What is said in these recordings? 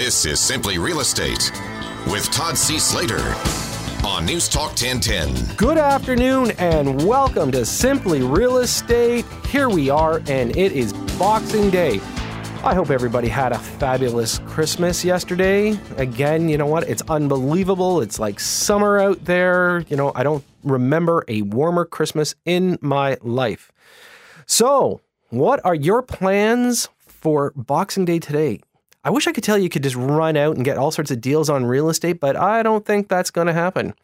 This is Simply Real Estate with Todd C. Slater on News Talk 1010. Good afternoon and welcome to Simply Real Estate. Here we are, and it is Boxing Day. I hope everybody had a fabulous Christmas yesterday. Again, you know what? It's unbelievable. It's like summer out there. You know, I don't remember a warmer Christmas in my life. So, what are your plans for Boxing Day today? I wish I could tell you, could just run out and get all sorts of deals on real estate, but I don't think that's going to happen.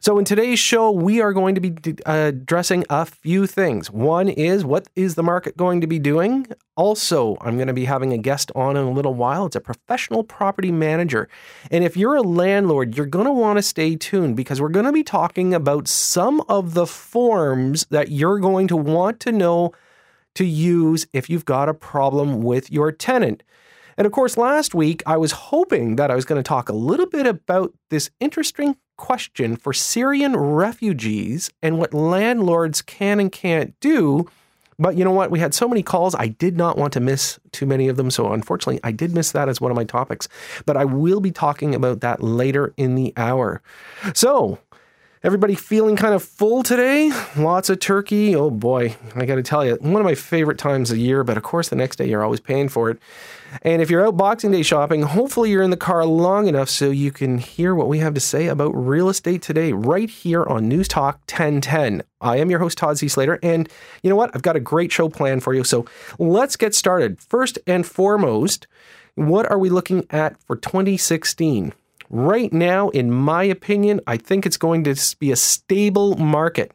So, in today's show, we are going to be uh, addressing a few things. One is what is the market going to be doing? Also, I'm going to be having a guest on in a little while. It's a professional property manager. And if you're a landlord, you're going to want to stay tuned because we're going to be talking about some of the forms that you're going to want to know to use if you've got a problem with your tenant. And of course, last week I was hoping that I was going to talk a little bit about this interesting question for Syrian refugees and what landlords can and can't do. But you know what? We had so many calls. I did not want to miss too many of them. So unfortunately, I did miss that as one of my topics. But I will be talking about that later in the hour. So, Everybody feeling kind of full today? Lots of turkey. Oh boy, I got to tell you, one of my favorite times of year, but of course, the next day you're always paying for it. And if you're out Boxing Day shopping, hopefully you're in the car long enough so you can hear what we have to say about real estate today, right here on News Talk 1010. I am your host, Todd C. Slater, and you know what? I've got a great show planned for you. So let's get started. First and foremost, what are we looking at for 2016? Right now, in my opinion, I think it's going to be a stable market.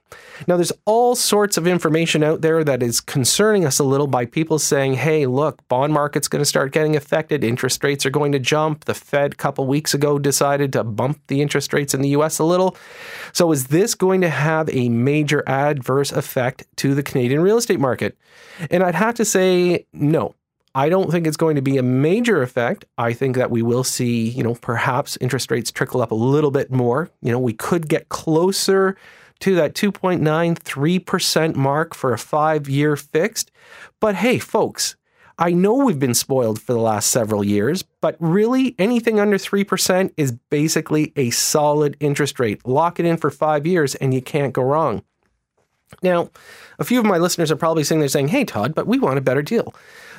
Now, there's all sorts of information out there that is concerning us a little by people saying, hey, look, bond market's going to start getting affected. Interest rates are going to jump. The Fed a couple weeks ago decided to bump the interest rates in the US a little. So, is this going to have a major adverse effect to the Canadian real estate market? And I'd have to say no. I don't think it's going to be a major effect. I think that we will see, you know, perhaps interest rates trickle up a little bit more. You know, we could get closer to that 2.93% mark for a five year fixed. But hey, folks, I know we've been spoiled for the last several years, but really anything under 3% is basically a solid interest rate. Lock it in for five years and you can't go wrong. Now, a few of my listeners are probably sitting there saying, hey, Todd, but we want a better deal.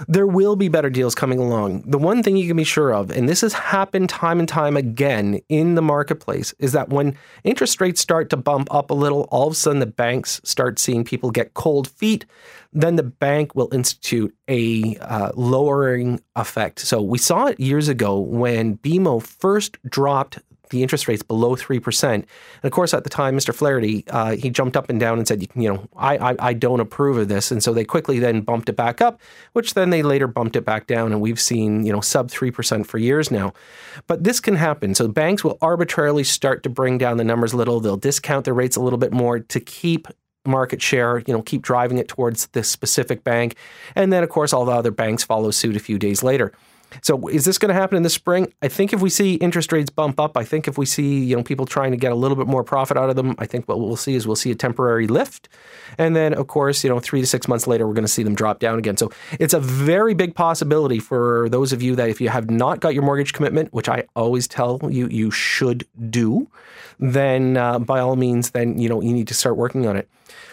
There will be better deals coming along. The one thing you can be sure of, and this has happened time and time again in the marketplace, is that when interest rates start to bump up a little, all of a sudden the banks start seeing people get cold feet. Then the bank will institute a uh, lowering effect. So we saw it years ago when BMO first dropped the interest rates below 3%. And of course, at the time, Mr. Flaherty, uh, he jumped up and down and said, you know, I, I, I, don't approve of this. And so they quickly then bumped it back up, which then they later bumped it back down. And we've seen, you know, sub 3% for years now. But this can happen. So banks will arbitrarily start to bring down the numbers a little. They'll discount their rates a little bit more to keep market share, you know, keep driving it towards this specific bank. And then, of course, all the other banks follow suit a few days later. So is this going to happen in the spring? I think if we see interest rates bump up, I think if we see you know people trying to get a little bit more profit out of them, I think what we'll see is we'll see a temporary lift, and then of course you know three to six months later we're going to see them drop down again. So it's a very big possibility for those of you that if you have not got your mortgage commitment, which I always tell you you should do, then uh, by all means then you know you need to start working on it.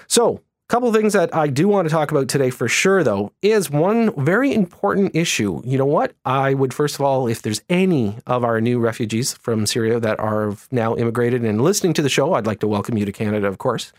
So couple things that I do want to talk about today for sure, though, is one very important issue. You know what? I would, first of all, if there's any of our new refugees from Syria that are now immigrated and listening to the show, I'd like to welcome you to Canada, of course.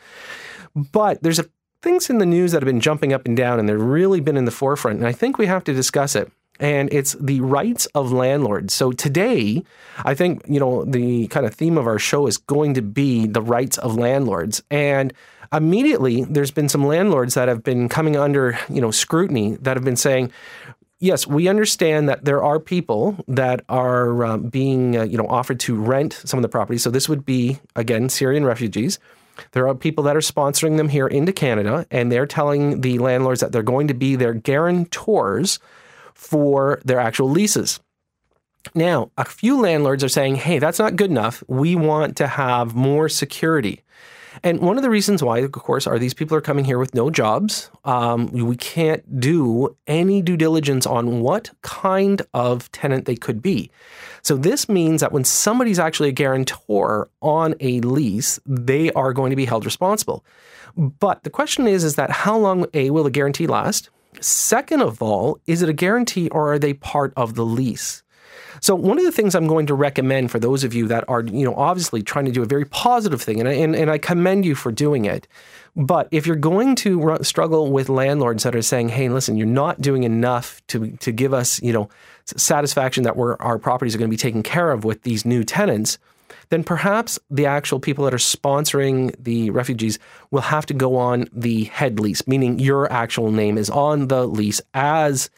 But there's a, things in the news that have been jumping up and down, and they've really been in the forefront. And I think we have to discuss it and it's the rights of landlords. So today, I think, you know, the kind of theme of our show is going to be the rights of landlords. And immediately there's been some landlords that have been coming under, you know, scrutiny that have been saying, yes, we understand that there are people that are uh, being, uh, you know, offered to rent some of the properties. So this would be again Syrian refugees. There are people that are sponsoring them here into Canada, and they're telling the landlords that they're going to be their guarantors for their actual leases. Now, a few landlords are saying, hey, that's not good enough. We want to have more security. And one of the reasons why, of course, are these people are coming here with no jobs. Um, we can't do any due diligence on what kind of tenant they could be. So this means that when somebody's actually a guarantor on a lease, they are going to be held responsible. But the question is, is that how long a will the guarantee last? Second of all, is it a guarantee or are they part of the lease? So one of the things I'm going to recommend for those of you that are, you know, obviously trying to do a very positive thing, and I, and, and I commend you for doing it. But if you're going to struggle with landlords that are saying, "Hey, listen, you're not doing enough to to give us, you know, satisfaction that we're, our properties are going to be taken care of with these new tenants," then perhaps the actual people that are sponsoring the refugees will have to go on the head lease, meaning your actual name is on the lease as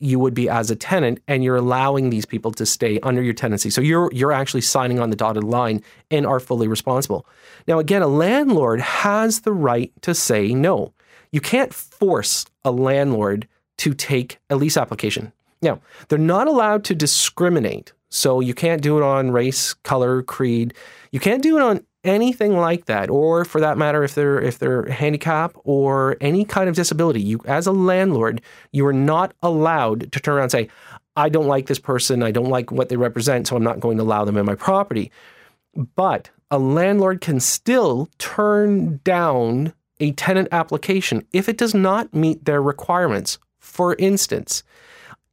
you would be as a tenant and you're allowing these people to stay under your tenancy. So you're you're actually signing on the dotted line and are fully responsible. Now again, a landlord has the right to say no. You can't force a landlord to take a lease application. Now, they're not allowed to discriminate. So you can't do it on race, color, creed. You can't do it on anything like that, or for that matter, if they're if they're handicapped or any kind of disability, you as a landlord, you are not allowed to turn around and say, "I don't like this person. I don't like what they represent, so I'm not going to allow them in my property." But a landlord can still turn down a tenant application if it does not meet their requirements. For instance,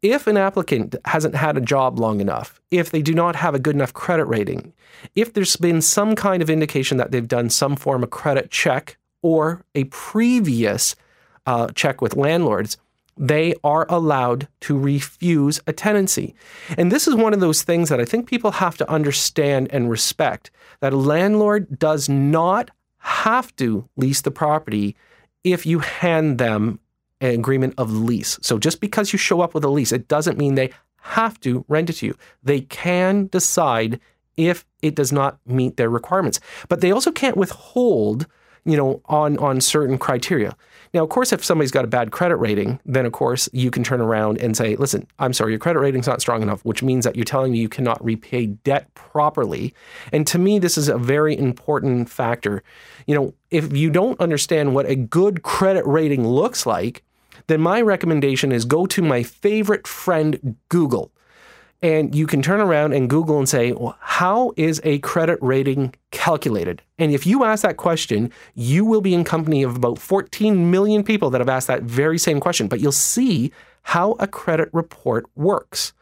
if an applicant hasn't had a job long enough, if they do not have a good enough credit rating, if there's been some kind of indication that they've done some form of credit check or a previous uh, check with landlords, they are allowed to refuse a tenancy. And this is one of those things that I think people have to understand and respect that a landlord does not have to lease the property if you hand them an agreement of lease. So just because you show up with a lease, it doesn't mean they have to rent it to you. They can decide if it does not meet their requirements. But they also can't withhold, you know, on on certain criteria. Now, of course, if somebody's got a bad credit rating, then of course you can turn around and say, listen, I'm sorry, your credit rating's not strong enough, which means that you're telling me you cannot repay debt properly. And to me, this is a very important factor. You know, if you don't understand what a good credit rating looks like, then my recommendation is go to my favorite friend, Google. And you can turn around and Google and say, well, How is a credit rating calculated? And if you ask that question, you will be in company of about 14 million people that have asked that very same question. But you'll see how a credit report works.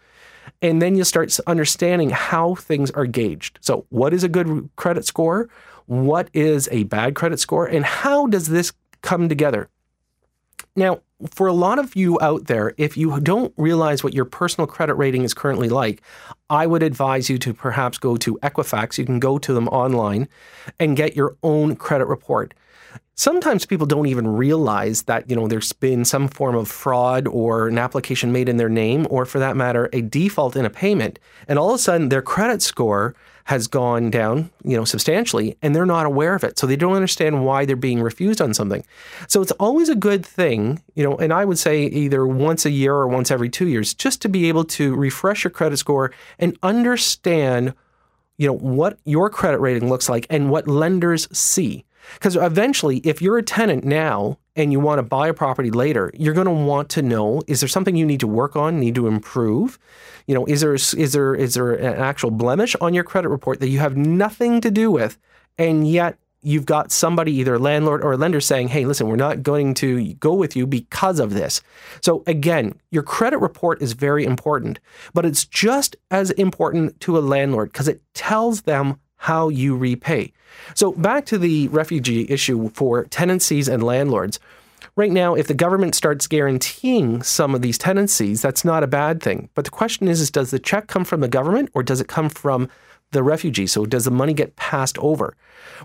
And then you'll start understanding how things are gauged. So, what is a good credit score? What is a bad credit score? And how does this come together? Now, for a lot of you out there, if you don't realize what your personal credit rating is currently like, I would advise you to perhaps go to Equifax. You can go to them online and get your own credit report. Sometimes people don't even realize that, you know, there's been some form of fraud or an application made in their name, or for that matter, a default in a payment. And all of a sudden their credit score has gone down, you know, substantially, and they're not aware of it. So they don't understand why they're being refused on something. So it's always a good thing, you know, and I would say either once a year or once every two years, just to be able to refresh your credit score and understand, you know, what your credit rating looks like and what lenders see. Because eventually, if you're a tenant now and you want to buy a property later, you're going to want to know: is there something you need to work on, need to improve? You know, is there is there is there an actual blemish on your credit report that you have nothing to do with, and yet you've got somebody, either a landlord or a lender, saying, "Hey, listen, we're not going to go with you because of this." So again, your credit report is very important, but it's just as important to a landlord because it tells them how you repay. So, back to the refugee issue for tenancies and landlords. Right now, if the government starts guaranteeing some of these tenancies, that's not a bad thing. But the question is, is does the check come from the government or does it come from the refugee? So, does the money get passed over?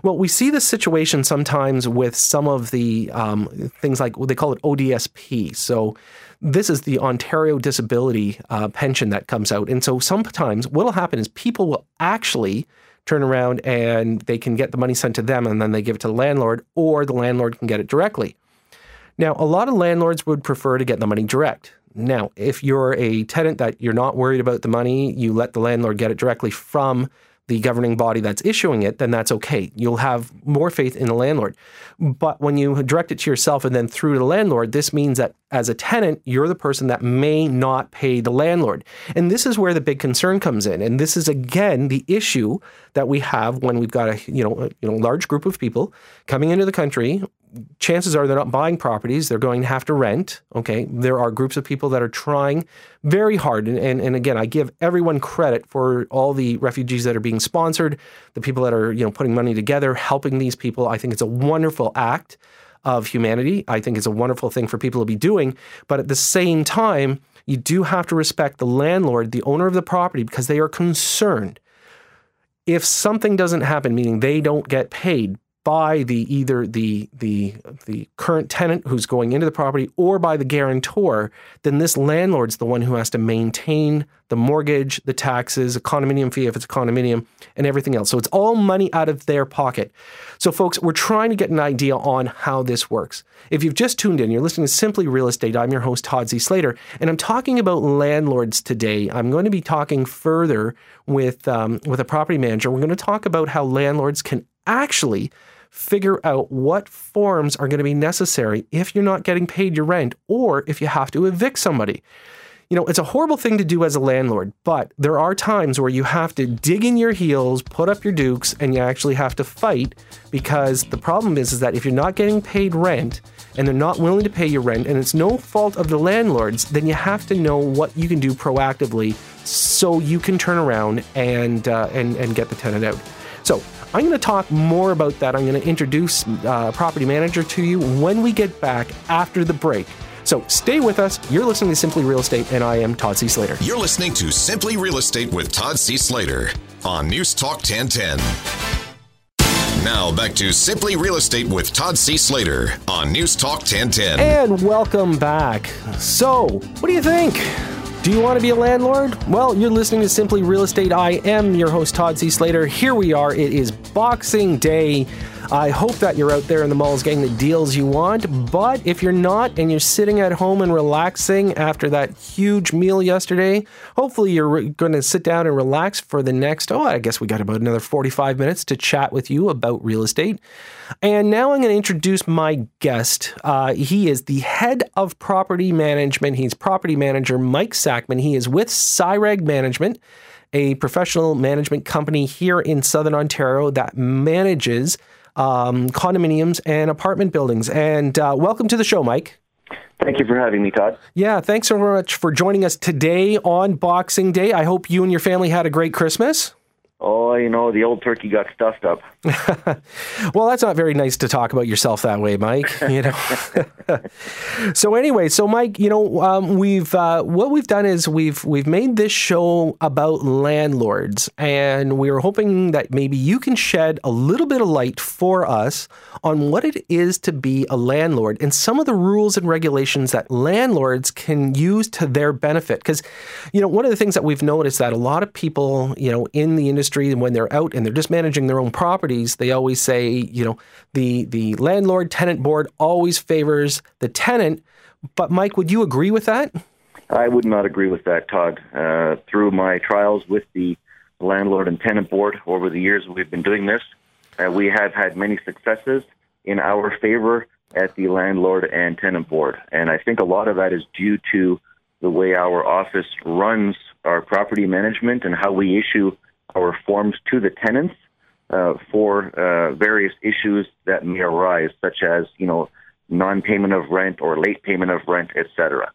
Well, we see this situation sometimes with some of the um, things like well, they call it ODSP. So, this is the Ontario Disability uh, Pension that comes out. And so, sometimes what will happen is people will actually turn around and they can get the money sent to them and then they give it to the landlord, or the landlord can get it directly. Now, a lot of landlords would prefer to get the money direct. Now, if you're a tenant that you're not worried about the money, you let the landlord get it directly from the governing body that's issuing it, then that's okay. You'll have more faith in the landlord. But when you direct it to yourself and then through the landlord, this means that as a tenant, you're the person that may not pay the landlord. And this is where the big concern comes in. And this is again the issue that we have when we've got a you know a, you know large group of people coming into the country chances are they're not buying properties. They're going to have to rent. Okay. There are groups of people that are trying very hard. And, and, and, again, I give everyone credit for all the refugees that are being sponsored, the people that are, you know, putting money together, helping these people. I think it's a wonderful act of humanity. I think it's a wonderful thing for people to be doing. But at the same time, you do have to respect the landlord, the owner of the property, because they are concerned. If something doesn't happen, meaning they don't get paid, by the either the the the current tenant who's going into the property or by the guarantor, then this landlord's the one who has to maintain the mortgage, the taxes, a condominium fee if it's a condominium, and everything else. So it's all money out of their pocket. So folks, we're trying to get an idea on how this works. If you've just tuned in, you're listening to Simply Real Estate. I'm your host Todd C. Slater, and I'm talking about landlords today. I'm going to be talking further with um, with a property manager. We're going to talk about how landlords can actually figure out what forms are going to be necessary if you're not getting paid your rent or if you have to evict somebody. You know, it's a horrible thing to do as a landlord, but there are times where you have to dig in your heels, put up your dukes, and you actually have to fight because the problem is, is that if you're not getting paid rent and they're not willing to pay your rent and it's no fault of the landlords, then you have to know what you can do proactively so you can turn around and uh, and and get the tenant out. So I'm going to talk more about that. I'm going to introduce uh, property manager to you when we get back after the break. So stay with us. You're listening to Simply Real Estate, and I am Todd C. Slater. You're listening to Simply Real Estate with Todd C. Slater on News Talk 1010. Now back to Simply Real Estate with Todd C. Slater on News Talk 1010. And welcome back. So, what do you think? Do you want to be a landlord? Well, you're listening to Simply Real Estate. I am your host, Todd C. Slater. Here we are. It is Boxing Day. I hope that you're out there in the malls getting the deals you want. But if you're not and you're sitting at home and relaxing after that huge meal yesterday, hopefully you're going to sit down and relax for the next, oh, I guess we got about another 45 minutes to chat with you about real estate. And now I'm going to introduce my guest. Uh, he is the head of property management. He's property manager Mike Sackman. He is with CIREG Management a professional management company here in Southern Ontario that manages um, condominiums and apartment buildings. And uh, welcome to the show, Mike. Thank you for having me, Todd. Yeah, thanks so much for joining us today on Boxing Day. I hope you and your family had a great Christmas. Oh, you know, the old turkey got stuffed up. well, that's not very nice to talk about yourself that way, Mike. You know. so anyway, so Mike, you know, um, we've uh, what we've done is we've we've made this show about landlords, and we are hoping that maybe you can shed a little bit of light for us on what it is to be a landlord and some of the rules and regulations that landlords can use to their benefit. Because, you know, one of the things that we've noticed that a lot of people, you know, in the industry industry, and when they're out and they're just managing their own properties, they always say, you know, the the landlord tenant board always favors the tenant. But Mike, would you agree with that? I would not agree with that, Todd. Uh, through my trials with the landlord and tenant board over the years we've been doing this, uh, we have had many successes in our favor at the landlord and tenant board. And I think a lot of that is due to the way our office runs our property management and how we issue our forms to the tenants uh, for uh, various issues that may arise, such as you know non-payment of rent or late payment of rent, etc.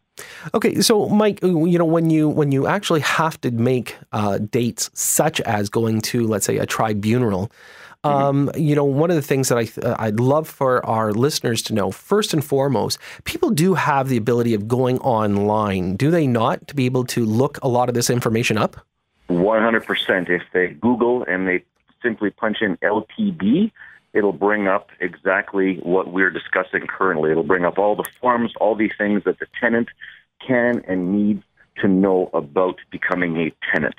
Okay, so Mike, you know when you when you actually have to make uh, dates such as going to let's say a tribunal. Um, mm-hmm. you know, one of the things that I uh, I'd love for our listeners to know, first and foremost, people do have the ability of going online, do they not, to be able to look a lot of this information up? 100%. If they Google and they simply punch in LTB, it'll bring up exactly what we're discussing currently. It'll bring up all the forms, all the things that the tenant can and needs to know about becoming a tenant.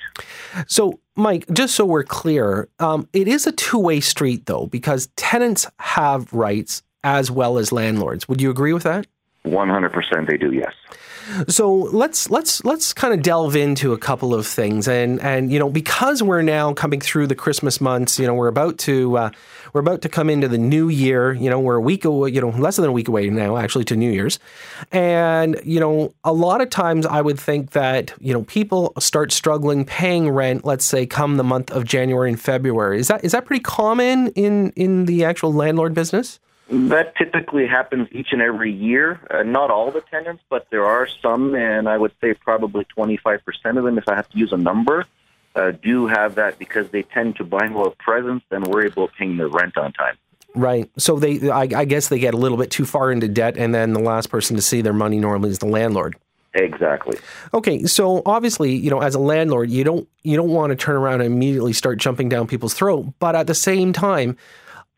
So, Mike, just so we're clear, um, it is a two way street, though, because tenants have rights as well as landlords. Would you agree with that? 100% they do, yes. So let's let's let's kind of delve into a couple of things, and and you know because we're now coming through the Christmas months, you know we're about to uh, we're about to come into the new year. You know we're a week away, you know less than a week away now actually to New Year's, and you know a lot of times I would think that you know people start struggling paying rent. Let's say come the month of January and February. Is that is that pretty common in in the actual landlord business? That typically happens each and every year. Uh, not all the tenants, but there are some, and I would say probably 25% of them, if I have to use a number, uh, do have that because they tend to buy more presents than worry about paying their rent on time. Right. So they, I, I guess, they get a little bit too far into debt, and then the last person to see their money normally is the landlord. Exactly. Okay, so obviously, you know, as a landlord, you don't you don't want to turn around and immediately start jumping down people's throat, but at the same time,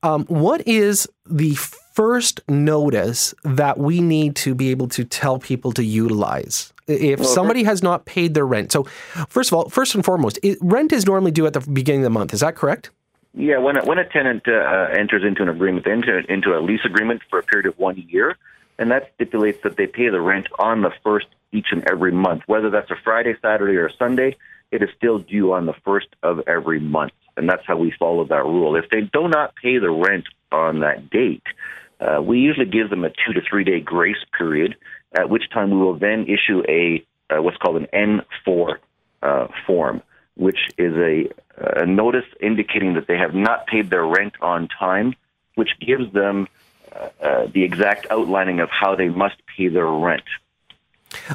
um, what is the first notice that we need to be able to tell people to utilize? If well, somebody has not paid their rent. So, first of all, first and foremost, it, rent is normally due at the beginning of the month. Is that correct? Yeah, when a, when a tenant uh, enters into an agreement, into, into a lease agreement for a period of one year, and that stipulates that they pay the rent on the first each and every month, whether that's a Friday, Saturday, or Sunday. It is still due on the first of every month and that's how we follow that rule. If they do not pay the rent on that date, uh, we usually give them a two to three day grace period, at which time we will then issue a uh, what's called an N4 uh, form, which is a, a notice indicating that they have not paid their rent on time, which gives them uh, uh, the exact outlining of how they must pay their rent.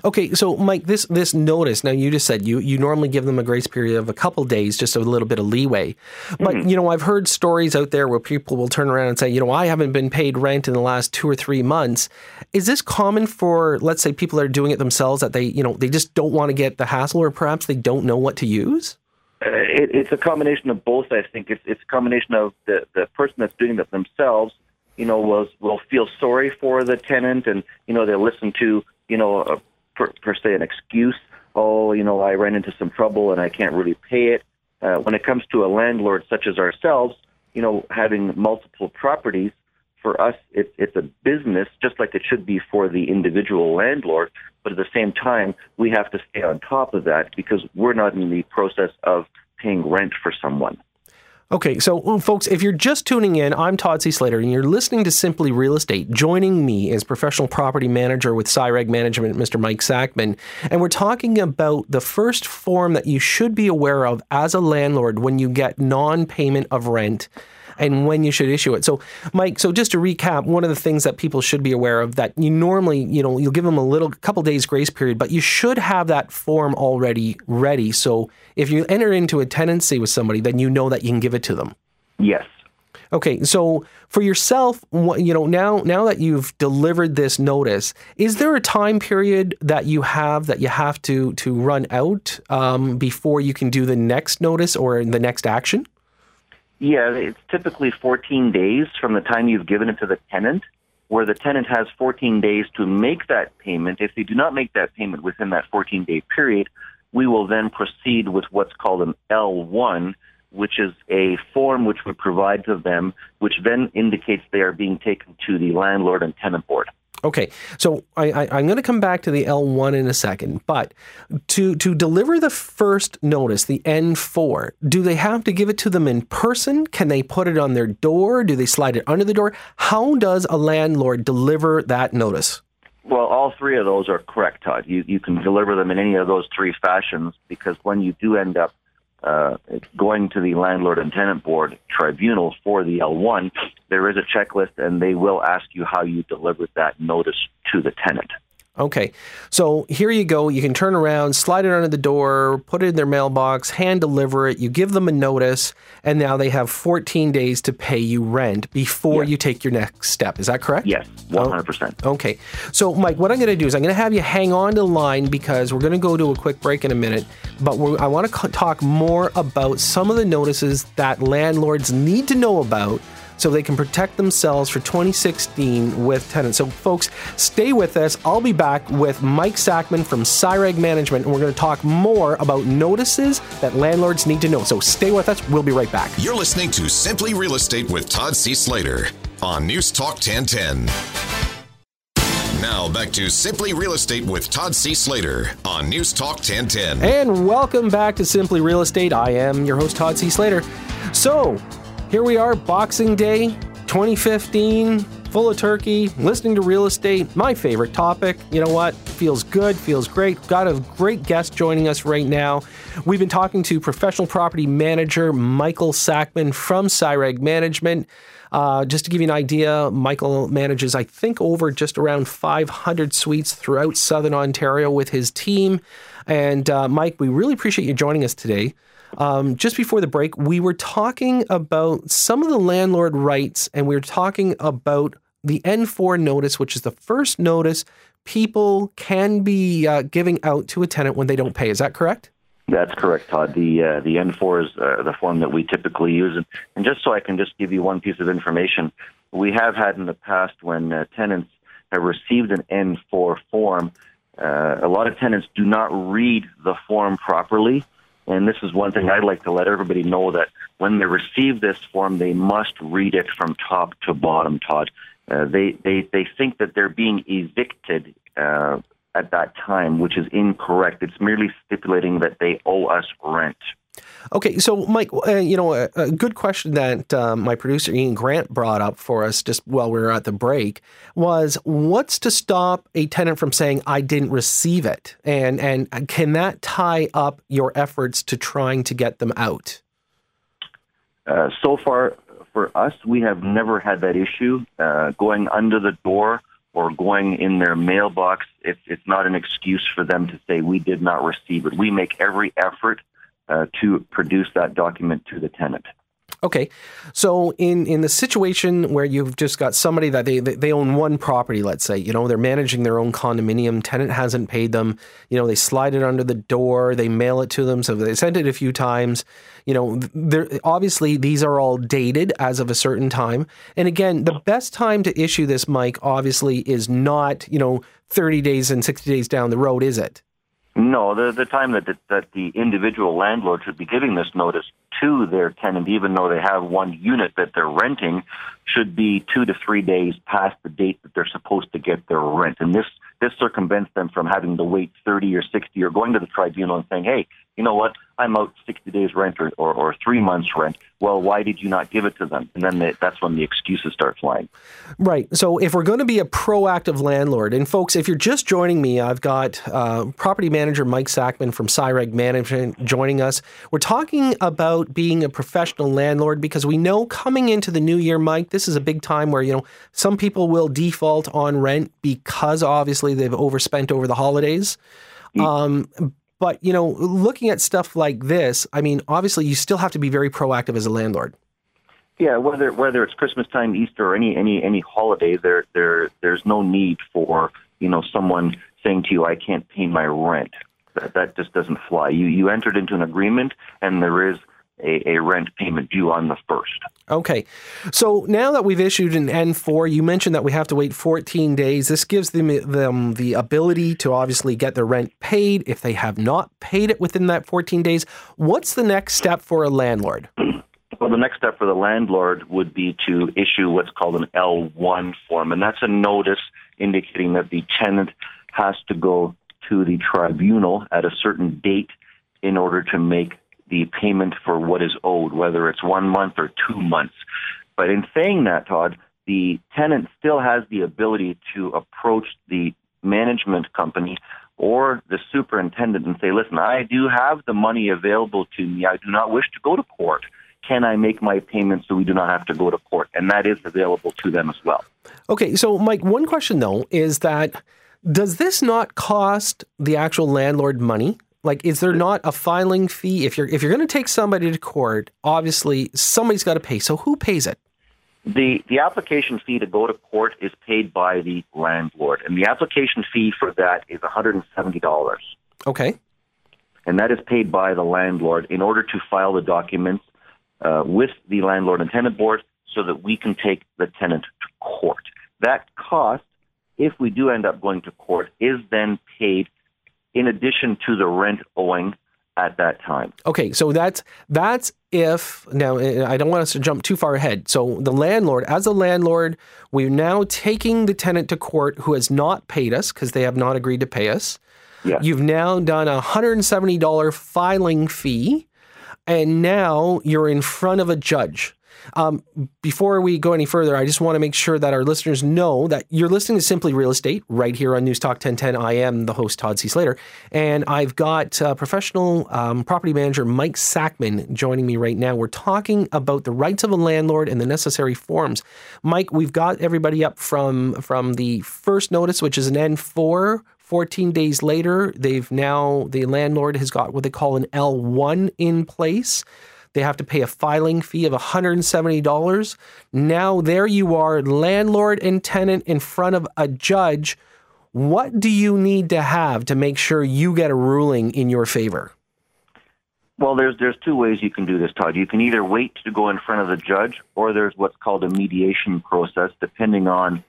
Okay, so Mike, this this notice. Now you just said you you normally give them a grace period of a couple days, just a little bit of leeway. But mm-hmm. you know, I've heard stories out there where people will turn around and say, you know, I haven't been paid rent in the last two or three months. Is this common for, let's say, people that are doing it themselves that they you know they just don't want to get the hassle, or perhaps they don't know what to use? Uh, it, it's a combination of both. I think it's it's a combination of the the person that's doing it themselves. You know, will will feel sorry for the tenant, and you know they listen to you know, a, per, per se an excuse. Oh, you know, I ran into some trouble and I can't really pay it. Uh, when it comes to a landlord such as ourselves, you know, having multiple properties, for us, it, it's a business, just like it should be for the individual landlord. But at the same time, we have to stay on top of that because we're not in the process of paying rent for someone. Okay, so um, folks, if you're just tuning in, I'm Todd C. Slater, and you're listening to Simply Real Estate. Joining me is professional property manager with CIREG Management, Mr. Mike Sackman, and we're talking about the first form that you should be aware of as a landlord when you get non-payment of rent and when you should issue it. So, Mike, so just to recap, one of the things that people should be aware of that you normally, you know, you'll give them a little couple days grace period, but you should have that form already ready. So, if you enter into a tenancy with somebody, then you know that you can give it to them. Yes. Okay, so for yourself, you know, now now that you've delivered this notice, is there a time period that you have that you have to to run out um, before you can do the next notice or the next action? Yeah, it's typically 14 days from the time you've given it to the tenant, where the tenant has 14 days to make that payment. If they do not make that payment within that 14 day period, we will then proceed with what's called an L1, which is a form which we provide to them, which then indicates they are being taken to the landlord and tenant board. Okay, so I, am going to come back to the L1 in a second, but to to deliver the first notice, the N4, do they have to give it to them in person? Can they put it on their door? Do they slide it under the door? How does a landlord deliver that notice? Well, all three of those are correct, Todd. You you can deliver them in any of those three fashions because when you do end up uh, going to the landlord and tenant board tribunal for the L1, there is a checklist and they will ask you how you delivered that notice to the tenant. Okay, so here you go. You can turn around, slide it under the door, put it in their mailbox, hand deliver it. You give them a notice, and now they have 14 days to pay you rent before yes. you take your next step. Is that correct? Yes, 100%. Oh, okay, so Mike, what I'm going to do is I'm going to have you hang on to the line because we're going to go to a quick break in a minute. But I want to talk more about some of the notices that landlords need to know about so they can protect themselves for 2016 with tenants. So, folks, stay with us. I'll be back with Mike Sackman from CIREG Management, and we're going to talk more about notices that landlords need to know. So, stay with us. We'll be right back. You're listening to Simply Real Estate with Todd C. Slater on News Talk 1010. Now Now back to Simply Real Estate with Todd C. Slater on News Talk 1010. And welcome back to Simply Real Estate. I am your host, Todd C. Slater. So, here we are, Boxing Day 2015, full of turkey, listening to real estate, my favorite topic. You know what? Feels good, feels great. Got a great guest joining us right now. We've been talking to professional property manager Michael Sackman from CIREG Management. Uh, just to give you an idea, Michael manages, I think, over just around 500 suites throughout Southern Ontario with his team. And uh, Mike, we really appreciate you joining us today. Um, just before the break, we were talking about some of the landlord rights, and we were talking about the N4 notice, which is the first notice people can be uh, giving out to a tenant when they don't pay. Is that correct? That's correct, Todd. The uh, the N4 is uh, the form that we typically use, and, just so I can just give you one piece of information, we have had in the past when uh, tenants have received an N4 form, uh, a lot of tenants do not read the form properly, and this is one thing I'd like to let everybody know that when they receive this form, they must read it from top to bottom, Todd. Uh, they, they, they think that they're being evicted uh, at that time, which is incorrect. It's merely stipulating that they owe us rent. Okay, so Mike, uh, you know, a, a, good question that uh, my producer Ian Grant brought up for us just while we were at the break was, what's to stop a tenant from saying I didn't receive it, and and can that tie up your efforts to trying to get them out? Uh, so far, for us, we have never had that issue uh, going under the door or going in their mailbox. It's it's not an excuse for them to say we did not receive it. We make every effort uh, to produce that document to the tenant. Okay, so in in the situation where you've just got somebody that they they own one property, let's say, you know, they're managing their own condominium, tenant hasn't paid them, you know, they slide it under the door, they mail it to them, so they sent it a few times, you know, obviously these are all dated as of a certain time, and again, the best time to issue this, Mike, obviously is not you know thirty days and sixty days down the road, is it? No, the the time that the, that the individual landlord should be giving this notice to their tenant, even though they have one unit that they're renting, should be two to three days past the date that they're supposed to get their rent. And this this circumvents them from having to wait 30 or 60 or going to the tribunal and saying, hey, you know what, I'm out 60 days rent or, or, or three months rent. Well, why did you not give it to them? And then they, that's when the excuses start flying. Right. So if we're going to be a proactive landlord, and folks, if you're just joining me, I've got uh, property manager Mike Sackman from CIREG Management joining us. We're talking about being a professional landlord because we know coming into the new year, Mike, this is a big time where, you know, some people will default on rent because obviously they've overspent over the holidays. Um, but, you know, looking at stuff like this, I mean, obviously you still have to be very proactive as a landlord. Yeah, whether whether it's Christmas time, Easter, or any any any holiday, there there there's no need for you know someone saying to you, "I can't pay my rent." That that just doesn't fly. You you entered into an agreement, and there is a, a, rent payment due on the first. Okay. So now that we've issued an N4, you mentioned that we have to wait 14 days. This gives them, them the ability to obviously get their rent paid if they have not paid it within that 14 days. What's the next step for a landlord? Well, the next step for the landlord would be to issue what's called an L1 form, and that's a notice indicating that the tenant has to go to the tribunal at a certain date in order to make the payment for what is owed, whether it's one month or two months. But in saying that, Todd, the tenant still has the ability to approach the management company or the superintendent and say, listen, I do have the money available to me. I do not wish to go to court. Can I make my payment so we do not have to go to court? And that is available to them as well. Okay, so Mike, one question though is that does this not cost the actual landlord money? Like, is there not a filing fee if you're if you're going to take somebody to court? Obviously, somebody's got to pay. So who pays it? The the application fee to go to court is paid by the landlord, and the application fee for that is one hundred and seventy dollars. Okay. And that is paid by the landlord in order to file the documents uh, with the landlord and tenant board, so that we can take the tenant to court. That cost, if we do end up going to court, is then paid in addition to the rent owing at that time. Okay, so that's that's if now eh, I don't want us to jump too far ahead. So the landlord, as a landlord, we're now taking the tenant to court who has not paid us because they have not agreed to pay us. Yeah. You've now done a $170 filing fee, and now you're in front of a judge. Um, before we go any further, I just want to make sure that our listeners know that you're listening to Simply Real Estate right here on News Talk 1010. I am the host, Todd C. Slater, and I've got uh, professional um, property manager Mike Sackman joining me right now. We're talking about the rights of a landlord and the necessary forms. Mike, we've got everybody up from from the first notice, which is an N4 14 days later, they've now, the landlord has got what they call an L1 in place. They have to pay a filing fee of $170. Now, there you are, landlord and tenant in front of a judge. What do you need to have to make sure you get a ruling in your favor? Well, there's there's two ways you can do this, Todd. You can either wait to go in front of the judge, or there's what's called a mediation process, depending on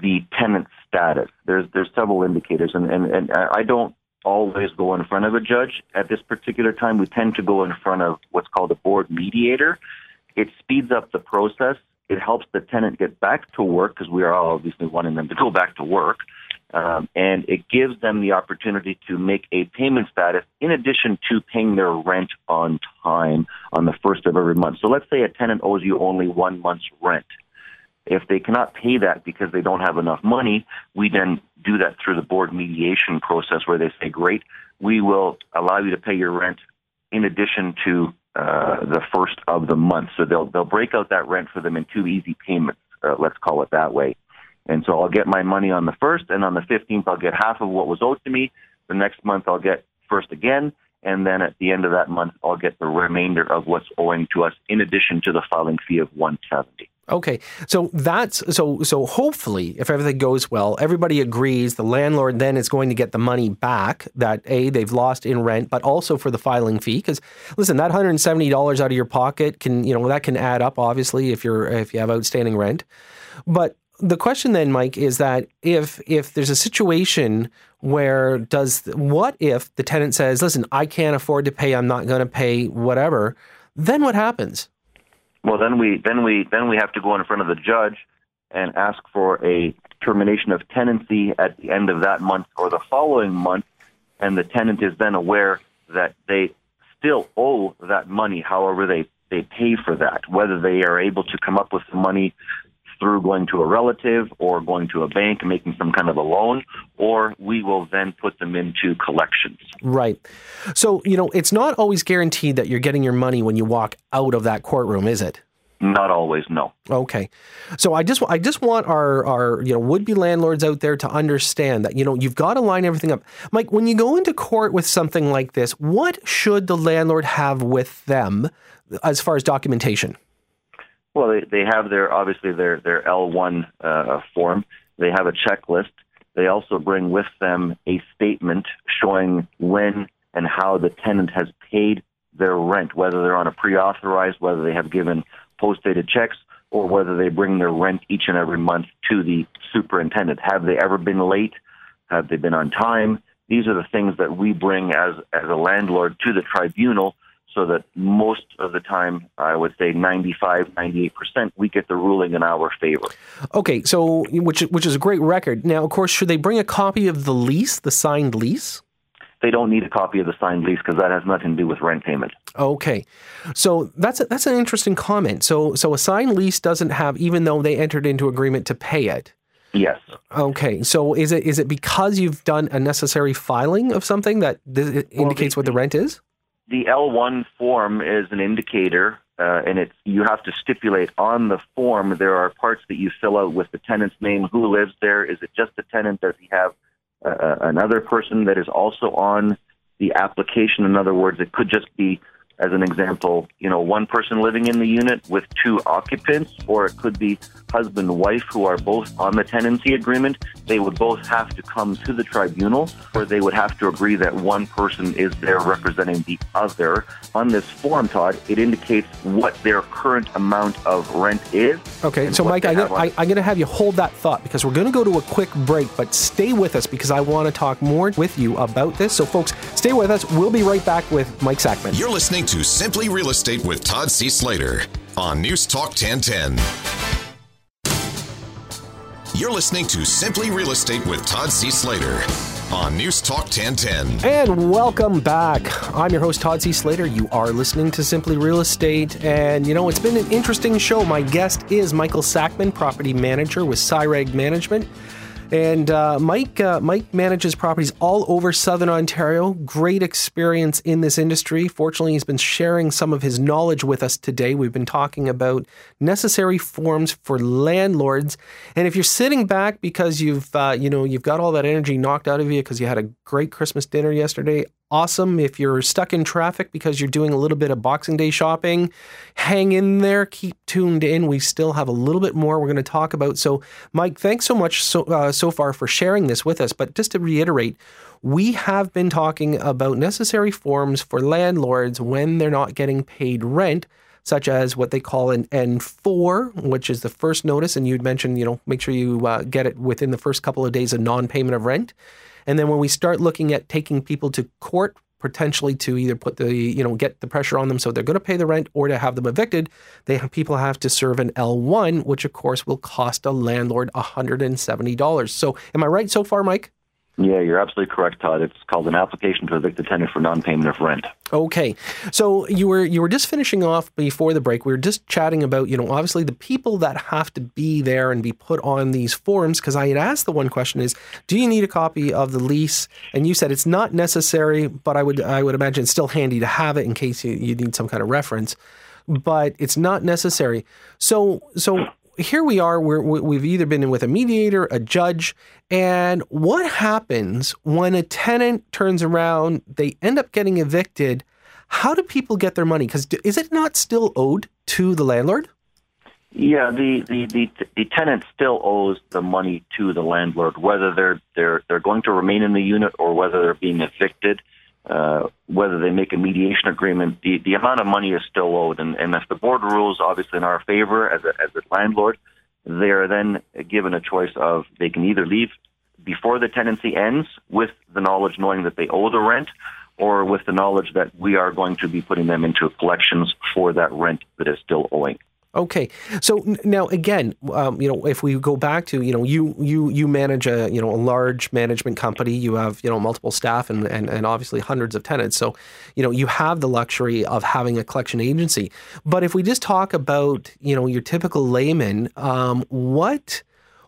the tenant's status. There's there's several indicators, and, and, and I don't always go in front of a judge. At this particular time, we tend to go in front of what's called a board mediator. It speeds up the process. It helps the tenant get back to work because we are obviously wanting them to go back to work. Um, and it gives them the opportunity to make a payment status in addition to paying their rent on time on the first of every month. So let's say a tenant owes you only one month's rent. If they cannot pay that because they don't have enough money, we then do that through the board mediation process where they say, great, we will allow you to pay your rent in addition to uh, the first of the month. So they'll, they'll break out that rent for them in two easy payments, uh, let's call it that way. And so I'll get my money on the first, and on the 15th, I'll get half of what was owed to me. The next month, I'll get first again, and then at the end of that month, I'll get the remainder of what's owing to us in addition to the filing fee of 170. Okay, so that's so so. Hopefully, if everything goes well, everybody agrees. The landlord then is going to get the money back that a they've lost in rent, but also for the filing fee. Because listen, that hundred and seventy dollars out of your pocket can you know that can add up. Obviously, if you're if you have outstanding rent, but the question then, Mike, is that if if there's a situation where does what if the tenant says, "Listen, I can't afford to pay. I'm not going to pay. Whatever." Then what happens? Well, then we then we then we have to go in front of the judge and ask for a termination of tenancy at the end of that month or the following month, and the tenant is then aware that they still owe that money. However, they they pay for that, whether they are able to come up with the money through going to a relative or going to a bank and making some kind of a loan, or we will then put them into collections. Right. So, you know, it's not always guaranteed that you're getting your money when you walk out of that courtroom, is it? Not always, no. Okay. So I just I just want our our you know would-be landlords out there to understand that you know you've got to line everything up. Mike, when you go into court with something like this, what should the landlord have with them as far as documentation? Well, they, they have their obviously their their L1 uh, form. They have a checklist. They also bring with them a statement showing when and how the tenant has paid their rent, whether they're on a pre-authorized, whether they have given post-dated checks, or whether they bring their rent each and every month to the superintendent. Have they ever been late? Have they been on time? These are the things that we bring as as a landlord to the tribunal so that most of the time, I would say 95, 98%, we get the ruling in our favor. Okay, so which which is a great record. Now, of course, should they bring a copy of the lease, the signed lease? They don't need a copy of the signed lease because that has nothing to do with rent payment. Okay, so that's a, that's an interesting comment. So so a signed lease doesn't have, even though they entered into agreement to pay it. Yes. Okay, so is it is it because you've done a necessary filing of something that th- indicates what the rent is? The L1 form is an indicator, uh, and it's you have to stipulate on the form. There are parts that you fill out with the tenant's name, who lives there. Is it just the tenant? Does he have uh, another person that is also on the application? In other words, it could just be as an example, you know, one person living in the unit with two occupants, or it could be husband and wife who are both on the tenancy agreement. They would both have to come to the tribunal, or they would have to agree that one person is there representing the other. On this form, Todd, it indicates what their current amount of rent is. Okay, so Mike, I, I, I'm going to have you hold that thought because we're going to go to a quick break, but stay with us because I want to talk more with you about this. So, folks, stay with us. We'll be right back with Mike Sackman. You're listening listening to Simply Real Estate with Todd C. Slater on News Talk 1010. You're listening to Simply Real Estate with Todd C. Slater on News Talk 1010. And welcome back. I'm your host, Todd C. Slater. You are listening to Simply Real Estate. And, you know, it's been an interesting show. My guest is Michael Sackman, property manager with CIREG Management. And uh, Mike, uh, Mike manages properties all over Southern Ontario. Great experience in this industry. Fortunately, he's been sharing some of his knowledge with us today. We've been talking about necessary forms for landlords. And if you're sitting back because you've, uh, you know, you've got all that energy knocked out of you because you had a great Christmas dinner yesterday, awesome. If you're stuck in traffic because you're doing a little bit of Boxing Day shopping, hang in there, keep tuned in. We still have a little bit more we're going to talk about. So, Mike, thanks so much so, uh, so far for sharing this with us. But just to reiterate, we have been talking about necessary forms for landlords when they're not getting paid rent such as what they call an N4, which is the first notice. And you'd mentioned, you know, make sure you uh, get it within the first couple of days of non payment of rent. And then when we start looking at taking people to court potentially to either put the you know get the pressure on them so they're going to pay the rent or to have them evicted they have, people have to serve an L1 which of course will cost a landlord $170 so am i right so far mike yeah, you're absolutely correct, Todd. It's called an application to evict the tenant for non-payment of rent. Okay, so you were you were just finishing off before the break. We were just chatting about you know obviously the people that have to be there and be put on these forms. Because I had asked the one question is, do you need a copy of the lease? And you said it's not necessary, but I would I would imagine it's still handy to have it in case you, you need some kind of reference. But it's not necessary. So so here we are we've either been with a mediator, a judge, and what happens when a tenant turns around, they end up getting evicted? How do people get their money? Because is it not still owed to the landlord? Yeah, the, the, the, the tenant still owes the money to the landlord, whether they're they're they're going to remain in the unit or whether they're being evicted. Uh, whether they make a mediation agreement, the, the amount of money is still owed. And, and if the board rules, obviously, in our favor as a, as a landlord, they are then given a choice of they can either leave before the tenancy ends with the knowledge knowing that they owe the rent or with the knowledge that we are going to be putting them into collections for that rent that is still owing. Okay, so now again, um, you know, if we go back to you know, you you you manage a you know a large management company, you have you know multiple staff and, and and obviously hundreds of tenants, so you know you have the luxury of having a collection agency. But if we just talk about you know your typical layman, um, what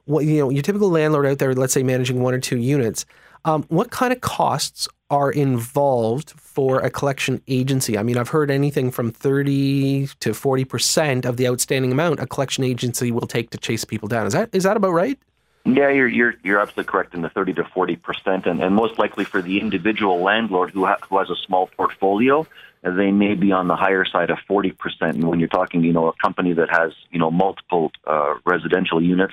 what you know your typical landlord out there, let's say managing one or two units, um, what kind of costs are involved for a collection agency? I mean, I've heard anything from 30 to 40% of the outstanding amount a collection agency will take to chase people down. Is that is that about right? Yeah, you're you're you're absolutely correct in the 30 to 40 percent, and, and most likely for the individual landlord who ha- who has a small portfolio, they may be on the higher side of 40%. And when you're talking, you know, a company that has, you know, multiple uh, residential units,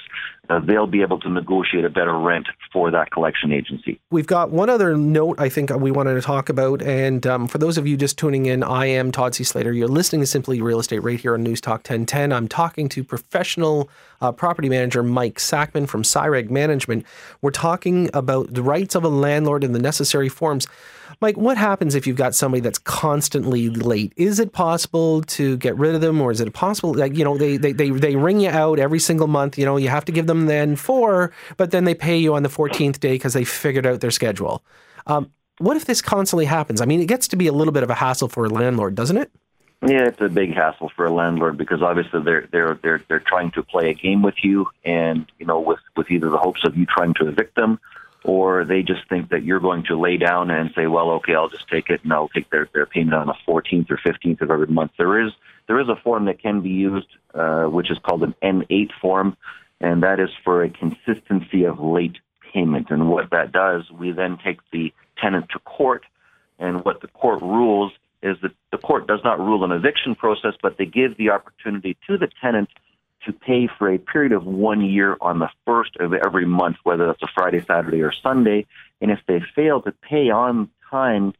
uh, they'll be able to negotiate a better rent for that collection agency. We've got one other note I think we wanted to talk about. And um, for those of you just tuning in, I am Todd C. Slater. You're listening to Simply Real Estate right here on News Talk 1010. I'm talking to professional uh, property manager Mike Sackman from CIREG Management. We're talking about the rights of a landlord and the necessary forms. Mike, what happens if you've got somebody that's constantly late? Is it possible to get rid of them, or is it possible, like, you know, they, they, they, they ring you out every single month, you know, you have to give them then four, but then they pay you on the 14th day because they figured out their schedule. Um, what if this constantly happens? I mean, it gets to be a little bit of a hassle for a landlord, doesn't it? Yeah, it's a big hassle for a landlord because obviously they're they're they're they're trying to play a game with you, and you know, with with either the hopes of you trying to evict them or they just think that you're going to lay down and say, well, okay, I'll just take it and I'll take their, their payment on the 14th or 15th of every month. There is there is a form that can be used, uh, which is called an N8 form, and that is for a consistency of late payment. And what that does, we then take the tenant to court, and what the court rules is that the court does not rule an eviction process, but they give the opportunity to the tenant to pay for a period of one year on the first of every month, whether that's a Friday, Saturday, or Sunday. And if they fail to pay on time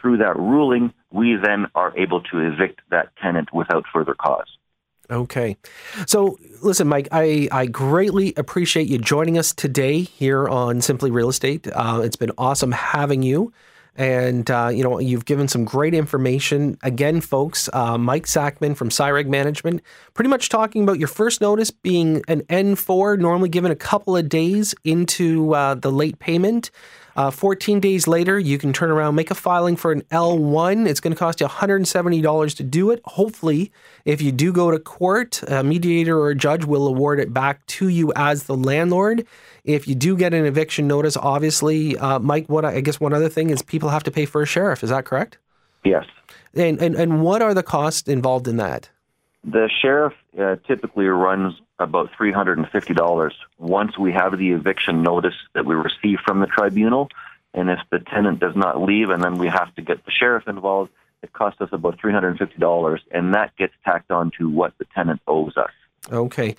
through that ruling, we then are able to evict that tenant without further cause. Okay. So, listen, Mike, I, I greatly appreciate you joining us today here on Simply Real Estate. Uh, it's been awesome having you. And, uh, you know, you've given some great information. Again, folks, uh, Mike Sackman from CIREG Management, pretty much talking about your first notice being an N4, normally given a couple of days into uh, the late payment. Uh, 14 days later, you can turn around, make a filing for an L1. It's going to cost you $170 to do it. Hopefully, if you do go to court, a mediator or a judge will award it back to you as the landlord. If you do get an eviction notice, obviously, uh, Mike, what I guess one other thing is people have to pay for a sheriff. Is that correct? Yes. And, and, and what are the costs involved in that? The sheriff uh, typically runs about $350 once we have the eviction notice that we receive from the tribunal. And if the tenant does not leave and then we have to get the sheriff involved, it costs us about $350, and that gets tacked on to what the tenant owes us. Okay.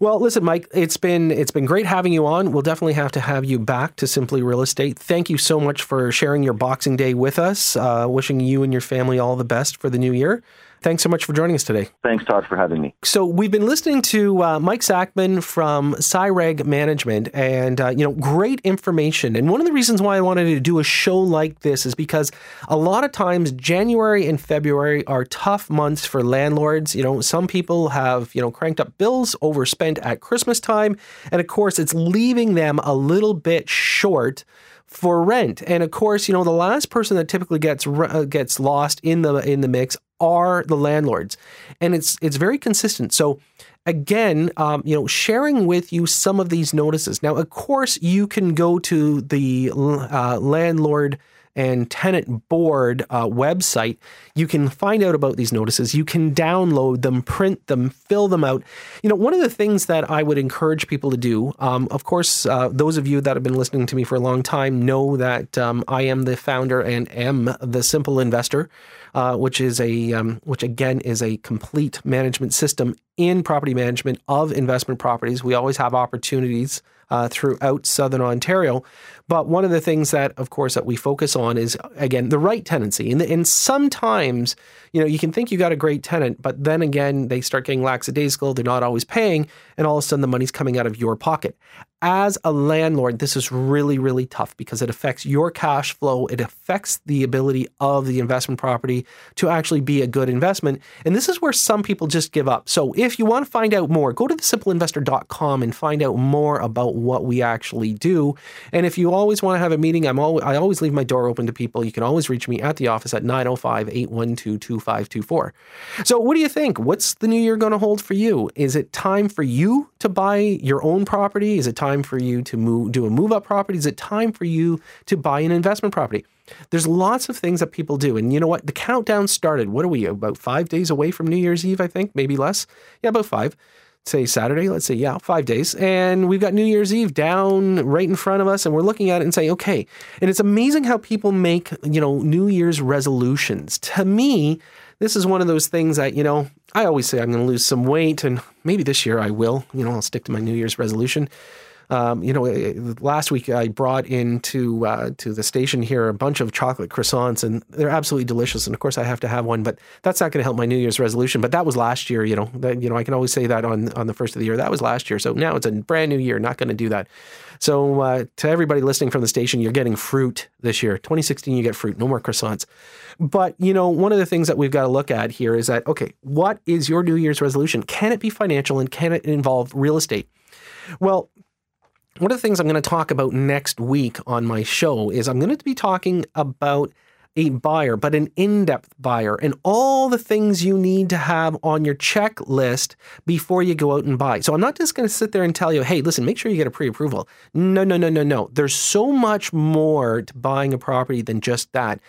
Well, listen, Mike, it's been it's been great having you on. We'll definitely have to have you back to Simply Real Estate. Thank you so much for sharing your Boxing Day with us. Uh, wishing you and your family all the best for the new year. Thanks so much for joining us today. Thanks, Todd, for having me. So we've been listening to uh, Mike Sackman from CIREG Management, and uh, you know, great information. And one of the reasons why I wanted to do a show like this is because a lot of times January and February are tough months for landlords. You know, some people have you know cranked up bills, overspent at Christmas time, and of course, it's leaving them a little bit short for rent. And of course, you know, the last person that typically gets uh, gets lost in the in the mix are the landlords, and it's it's very consistent. So again, um, you know, sharing with you some of these notices. Now, of course, you can go to the uh, landlord and tenant board uh, website, you can find out about these notices. You can download them, print them, fill them out. You know, one of the things that I would encourage people to do, um, of course, uh, those of you that have been listening to me for a long time know that um, I am the founder and am the Simple Investor. Uh, which is a um, which again is a complete management system in property management of investment properties. We always have opportunities uh, throughout Southern Ontario. But one of the things that, of course, that we focus on is again the right tenancy. And, and sometimes, you know, you can think you got a great tenant, but then again, they start getting lackadaisical. They're not always paying, and all of a sudden, the money's coming out of your pocket as a landlord, this is really, really tough because it affects your cash flow. It affects the ability of the investment property to actually be a good investment. And this is where some people just give up. So if you want to find out more, go to thesimpleinvestor.com and find out more about what we actually do. And if you always want to have a meeting, I'm always, I always leave my door open to people. You can always reach me at the office at 905 812 2524. So what do you think? What's the new year going to hold for you? Is it time for you to buy your own property? Is it time for you to move, do a move up property? Is it time for you to buy an investment property? There's lots of things that people do. And you know what? The countdown started. What are we, about five days away from New Year's Eve, I think? Maybe less. Yeah, about five. Say Saturday, let's say, yeah, five days. And we've got New Year's Eve down right in front of us, and we're looking at it and saying, okay. And it's amazing how people make, you know, New Year's resolutions. To me, this is one of those things that, you know, I always say I'm going to lose some weight, and maybe this year I will. You know, I'll stick to my New Year's resolution. Um, you know, eh, last week I brought into uh, to the station here a bunch of chocolate croissants, and they're absolutely delicious. And of course, I have to have one, but that's not going to help my New Year's resolution. But that was last year. You know, that, you know, I can always say that on on the first of the year. That was last year. So now it's a brand new year. Not going to do that. So uh, to everybody listening from the station, you're getting fruit this year. 2016, you get fruit. No more croissants. But you know, one of the things that we've got to look at here is that okay, what is your New Year's resolution? Can it be financial and can it involve real estate? Well, one of the things I'm going to talk about next week on my show is I'm going to be talking about a buyer, but an in depth buyer, and all the things you need to have on your checklist before you go out and buy. So I'm not just going to sit there and tell you, hey, listen, make sure you get a pre approval. No, no, no, no, no. There's so much more to buying a property than just that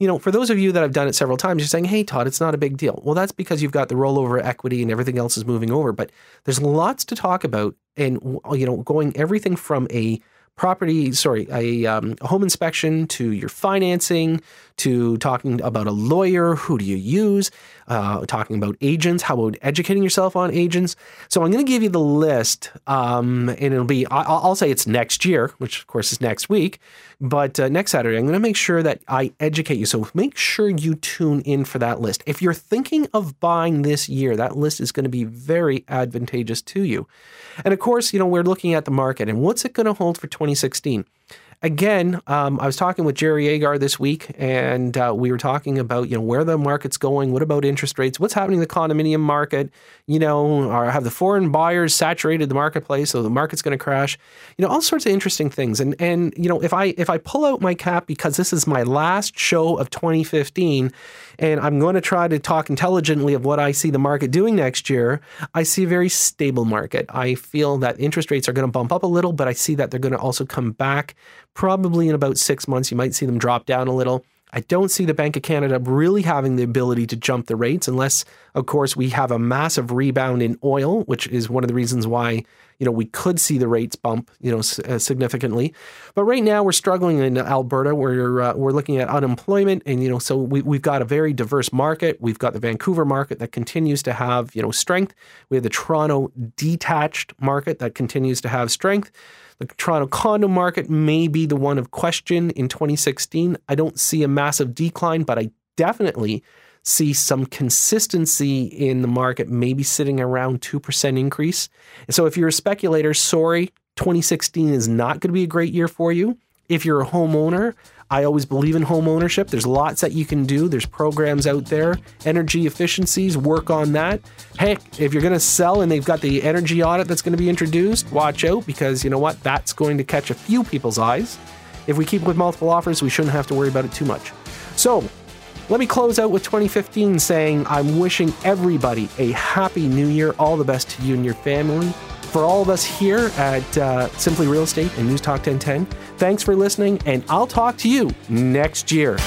you know, for those of you that have done it several times, you're saying, hey, Todd, it's not a big deal. Well, that's because you've got the rollover equity and everything else is moving over. But there's lots to talk about. And, you know, going everything from a property, sorry, a, um, home inspection to your financing to talking about a lawyer, who do you use, uh, talking about agents, how about educating yourself on agents. So I'm going to give you the list, um, and it'll be, I'll, I'll, say it's next year, which of course is next week, but uh, next Saturday, I'm going to make sure that I educate you. So make sure you tune in for that list. If you're thinking of buying this year, that list is going to be very advantageous to you. And of course, you know, we're looking at the market and what's it going to hold for 2016? again, um, I was talking with Jerry Agar this week, and uh, we were talking about you know where the market's going. What about interest rates? What's happening in the condominium market? You know, have the foreign buyers saturated the marketplace, so the market's going to crash? You know, all sorts of interesting things. And and you know, if I if I pull out my cap because this is my last show of 2015, and I'm going to try to talk intelligently of what I see the market doing next year, I see a very stable market. I feel that interest rates are going to bump up a little, but I see that they're going to also come back probably in about six months. You might see them drop down a little. I don't see the Bank of Canada really having the ability to jump the rates unless, of course, we have a massive rebound in oil, which is one of the reasons why you know we could see the rates bump you know uh, significantly. But right now we're struggling in Alberta. We're uh, we're looking at unemployment, and you know so we we've got a very diverse market. We've got the Vancouver market that continues to have you know strength. We have the Toronto detached market that continues to have strength. The Toronto condo market may be the one of question in 2016. I don't see a massive decline, but I definitely see some consistency in the market, maybe sitting around 2% increase. So if you're a speculator, sorry, 2016 is not going to be a great year for you. If you're a homeowner, I always believe in home ownership. There's lots that you can do. There's programs out there, energy efficiencies, work on that. Heck, if you're going to sell and they've got the energy audit that's going to be introduced, watch out because you know what? That's going to catch a few people's eyes. If we keep with multiple offers, we shouldn't have to worry about it too much. So, let me close out with 2015 saying I'm wishing everybody a happy new year. All the best to you and your family for all of us here at uh, Simply Real Estate and News Talk 1010, thanks for listening, and I'll talk to you next year.